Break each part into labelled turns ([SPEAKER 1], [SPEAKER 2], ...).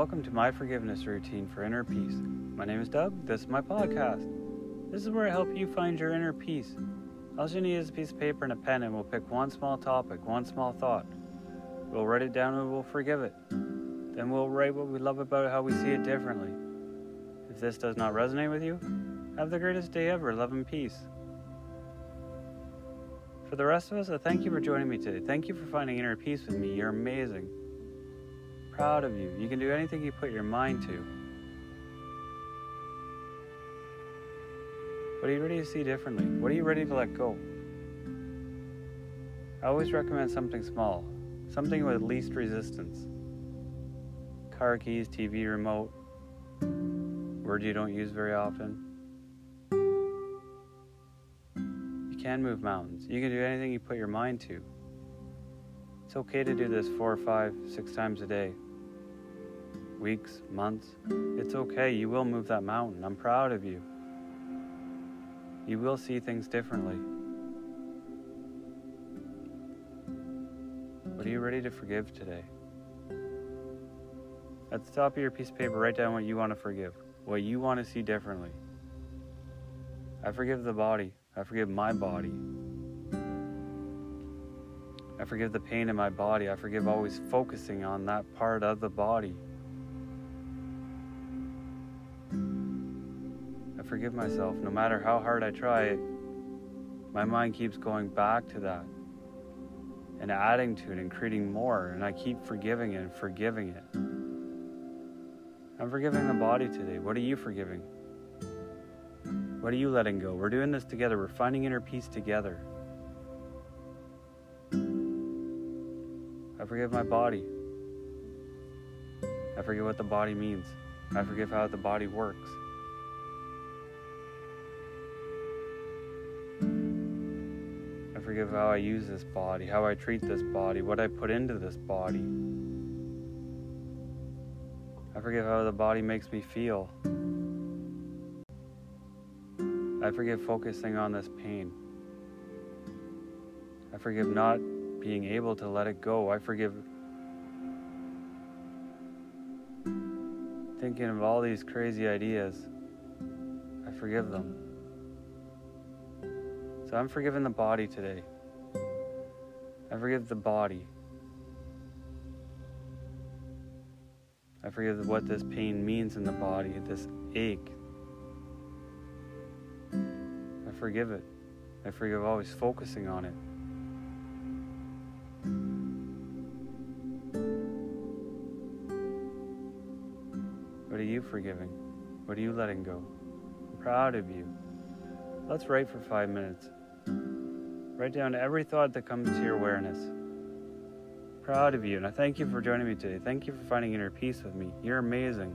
[SPEAKER 1] welcome to my forgiveness routine for inner peace. My name is Doug. This is my podcast. This is where I help you find your inner peace. All you need is a piece of paper and a pen, and we'll pick one small topic, one small thought. We'll write it down and we'll forgive it. Then we'll write what we love about it, how we see it differently. If this does not resonate with you, have the greatest day ever. Love and peace. For the rest of us, I thank you for joining me today. Thank you for finding inner peace with me. You're amazing. Proud of you. You can do anything you put your mind to. What are you ready to see differently? What are you ready to let go? I always recommend something small, something with least resistance. Car keys, TV remote, words you don't use very often. You can move mountains. You can do anything you put your mind to. It's okay to do this four five, six times a day. Weeks, months. It's okay. You will move that mountain. I'm proud of you. You will see things differently. What are you ready to forgive today? At the top of your piece of paper, write down what you want to forgive, what you want to see differently. I forgive the body. I forgive my body. I forgive the pain in my body. I forgive always focusing on that part of the body. Forgive myself. No matter how hard I try, my mind keeps going back to that and adding to it and creating more. And I keep forgiving it and forgiving it. I'm forgiving the body today. What are you forgiving? What are you letting go? We're doing this together. We're finding inner peace together. I forgive my body. I forget what the body means. I forgive how the body works. Forgive how I use this body, how I treat this body, what I put into this body. I forgive how the body makes me feel. I forgive focusing on this pain. I forgive not being able to let it go. I forgive thinking of all these crazy ideas. I forgive them. So I'm forgiving the body today. I forgive the body. I forgive what this pain means in the body, this ache, I forgive it. I forgive always focusing on it. What are you forgiving? What are you letting go? I'm proud of you. Let's write for five minutes. Write down every thought that comes to your awareness. Proud of you, and I thank you for joining me today. Thank you for finding inner peace with me. You're amazing.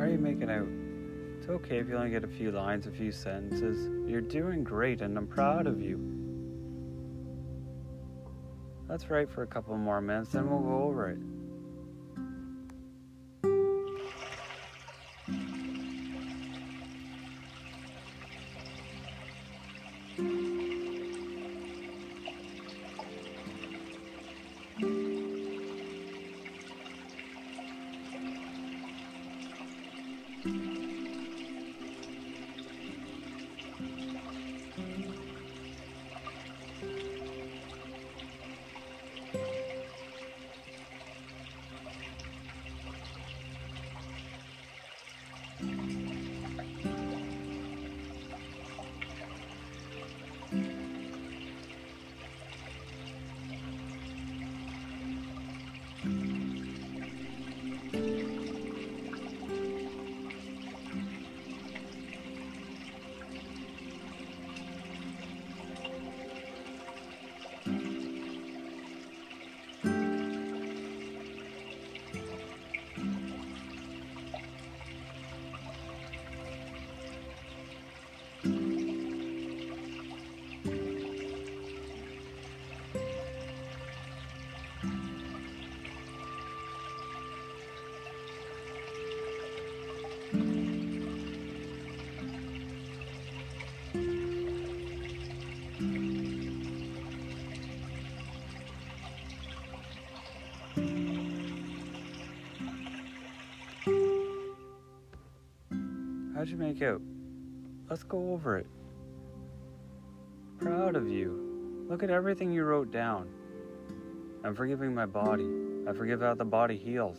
[SPEAKER 1] How are you making out? It's okay if you only get a few lines, a few sentences. You're doing great, and I'm proud of you. Let's write for a couple more minutes, then we'll go over it. How'd you make out? Let's go over it. Proud of you. Look at everything you wrote down. I'm forgiving my body. I forgive how the body heals.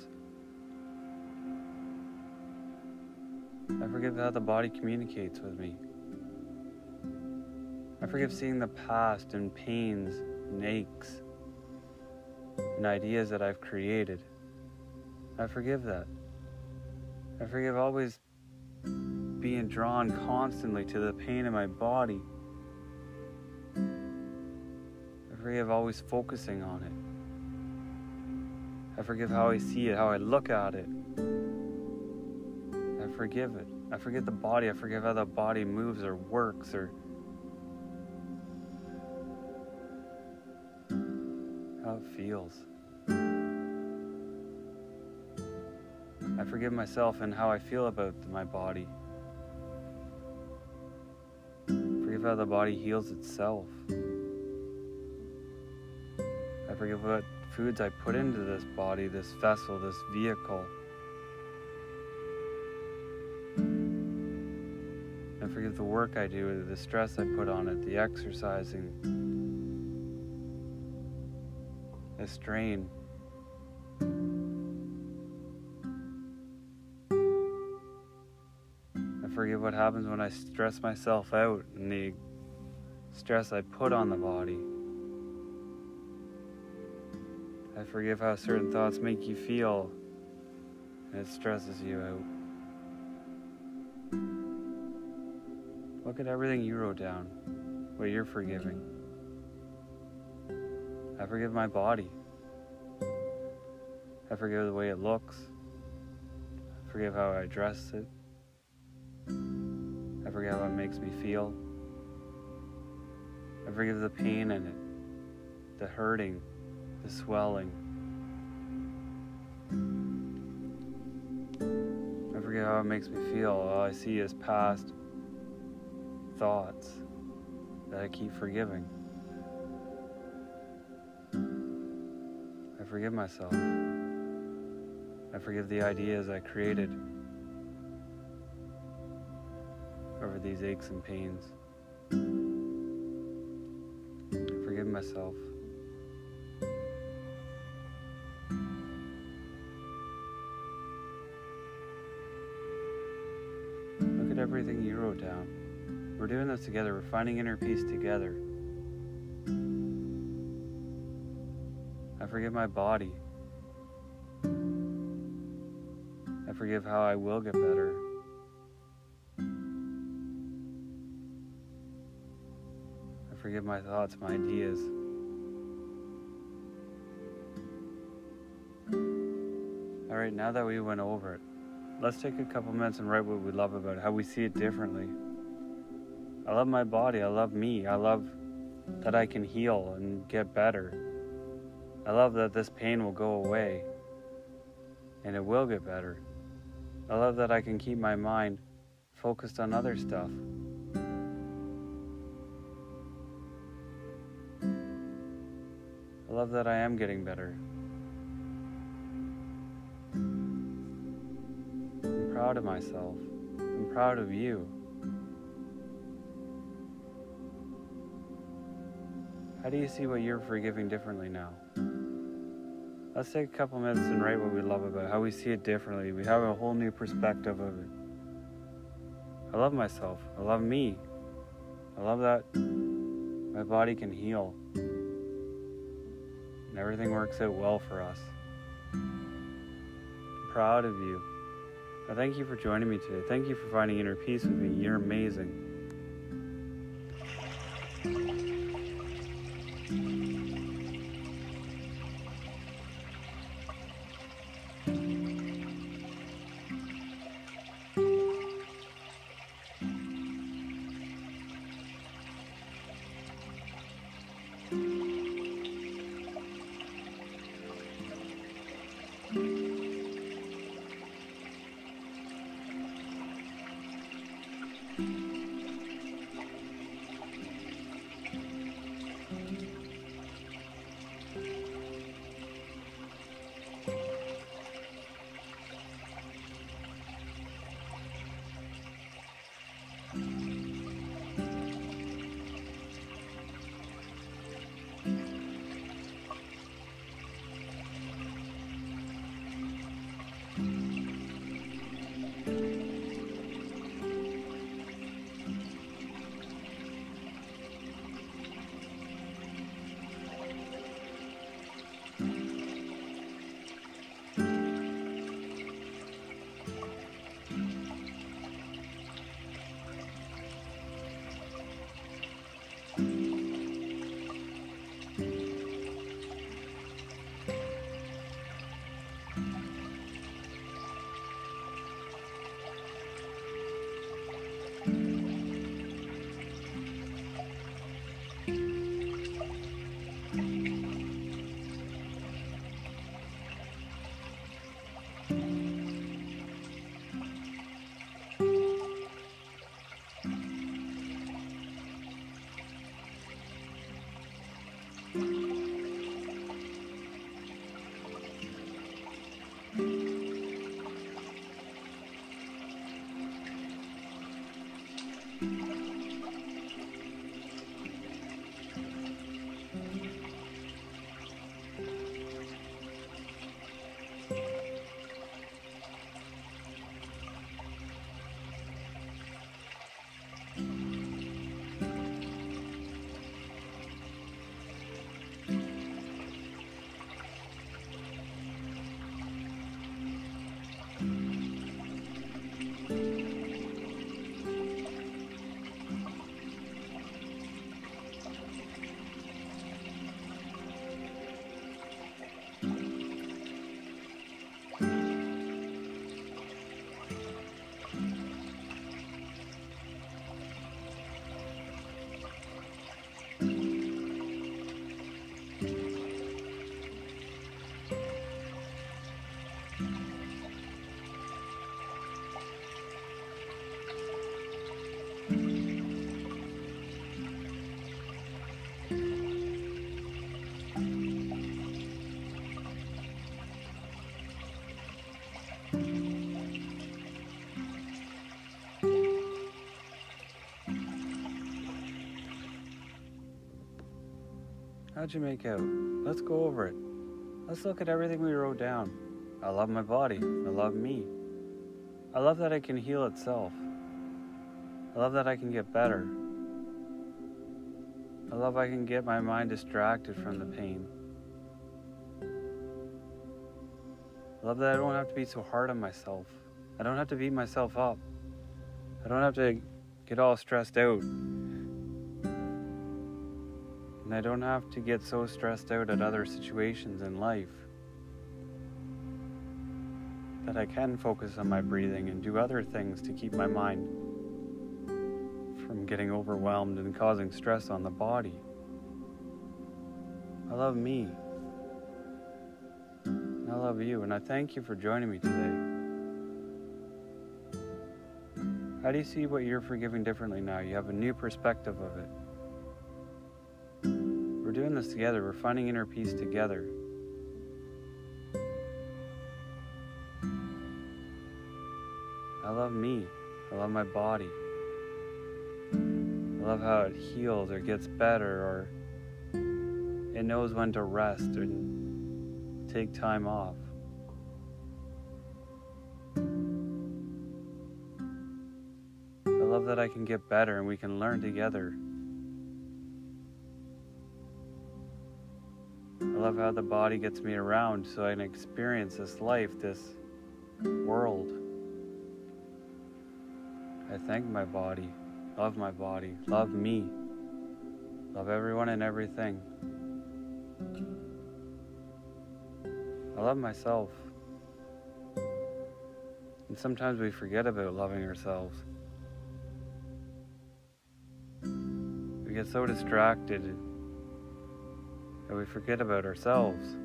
[SPEAKER 1] I forgive how the body communicates with me. I forgive seeing the past and pains and aches and ideas that I've created. I forgive that. I forgive always being drawn constantly to the pain in my body. I forgive always focusing on it. I forgive how I see it, how I look at it. I forgive it. I forget the body. I forgive how the body moves or works or how it feels. I forgive myself and how I feel about my body. Forgive how the body heals itself. I forgive what foods I put into this body, this vessel, this vehicle. I forgive the work I do, the stress I put on it, the exercising, the strain. Forgive what happens when I stress myself out and the stress I put on the body. I forgive how certain thoughts make you feel and it stresses you out. Look at everything you wrote down, what you're forgiving. I forgive my body. I forgive the way it looks. I forgive how I dress it. Forgive it makes me feel. I forgive the pain in it, the hurting, the swelling. I forget how it makes me feel. All I see is past thoughts that I keep forgiving. I forgive myself. I forgive the ideas I created these aches and pains. I forgive myself. Look at everything you wrote down. We're doing this together. We're finding inner peace together. I forgive my body. I forgive how I will get better. Forgive my thoughts, my ideas. All right, now that we went over it, let's take a couple minutes and write what we love about it, how we see it differently. I love my body. I love me. I love that I can heal and get better. I love that this pain will go away and it will get better. I love that I can keep my mind focused on other stuff. Love that I am getting better. I'm proud of myself. I'm proud of you. How do you see what you're forgiving differently now? Let's take a couple minutes and write what we love about it, how we see it differently. We have a whole new perspective of it. I love myself. I love me. I love that my body can heal. And everything works out well for us. I'm proud of you. I thank you for joining me today. Thank you for finding inner peace with me. You're amazing. How'd you make out? Let's go over it. Let's look at everything we wrote down. I love my body. I love me. I love that it can heal itself. I love that I can get better. I love I can get my mind distracted from the pain. I love that I don't have to be so hard on myself. I don't have to beat myself up. I don't have to get all stressed out. And I don't have to get so stressed out at other situations in life that I can focus on my breathing and do other things to keep my mind from getting overwhelmed and causing stress on the body. I love me. I love you, and I thank you for joining me today. How do you see what you're forgiving differently now? You have a new perspective of it. We're doing this together, we're finding inner peace together. I love me. I love my body. I love how it heals or gets better or it knows when to rest or take time off. I love that I can get better and we can learn together. Love how the body gets me around so I can experience this life, this world. I thank my body, love my body, love me, love everyone and everything. I love myself. And sometimes we forget about loving ourselves. We get so distracted that we forget about ourselves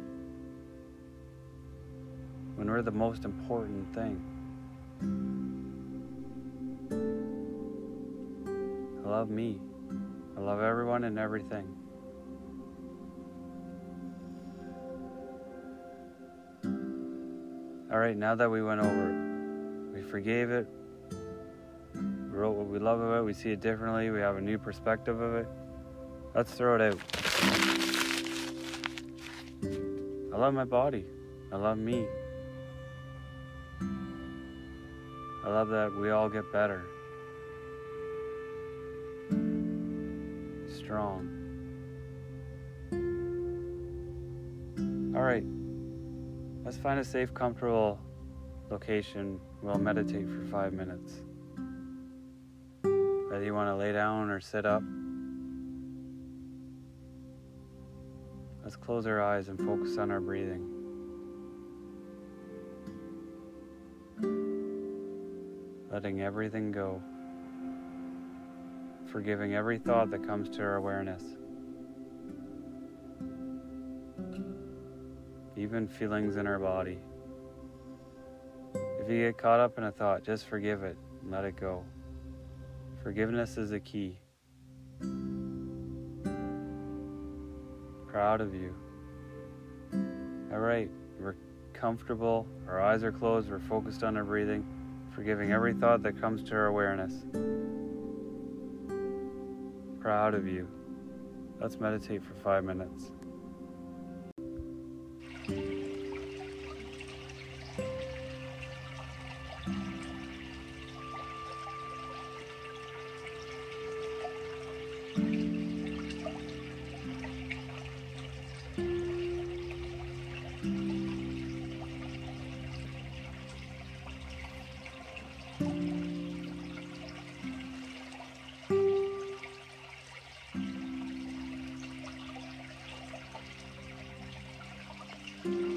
[SPEAKER 1] when we're the most important thing. I love me. I love everyone and everything. All right, now that we went over it, we forgave it, we wrote what we love about it, we see it differently, we have a new perspective of it. Let's throw it out. I love my body. I love me. I love that we all get better. Strong. All right. Let's find a safe, comfortable location. We'll meditate for five minutes. Whether you want to lay down or sit up. Let's close our eyes and focus on our breathing. Letting everything go. Forgiving every thought that comes to our awareness. Even feelings in our body. If you get caught up in a thought, just forgive it and let it go. Forgiveness is the key. Proud of you. All right, we're comfortable, our eyes are closed, we're focused on our breathing, forgiving every thought that comes to our awareness. Proud of you. Let's meditate for five minutes. Thank you.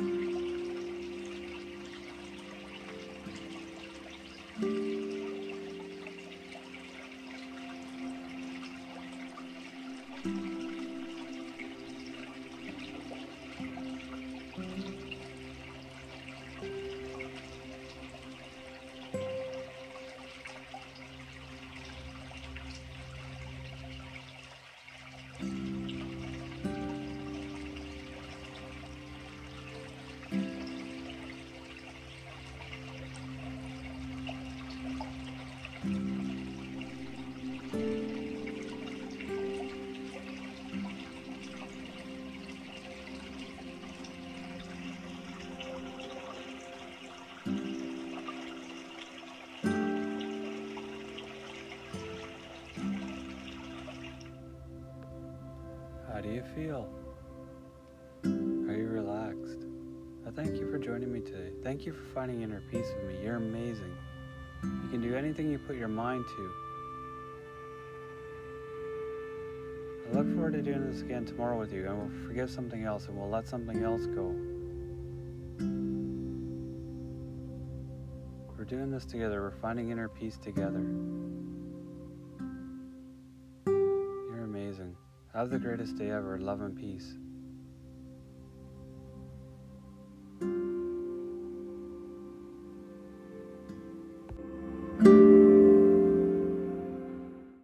[SPEAKER 1] How do you feel? Are you relaxed? I thank you for joining me today. Thank you for finding inner peace with me. You're amazing. You can do anything you put your mind to. I look forward to doing this again tomorrow with you, and we'll forgive something else and we'll let something else go. We're doing this together, we're finding inner peace together. Have the greatest day ever. Love and peace.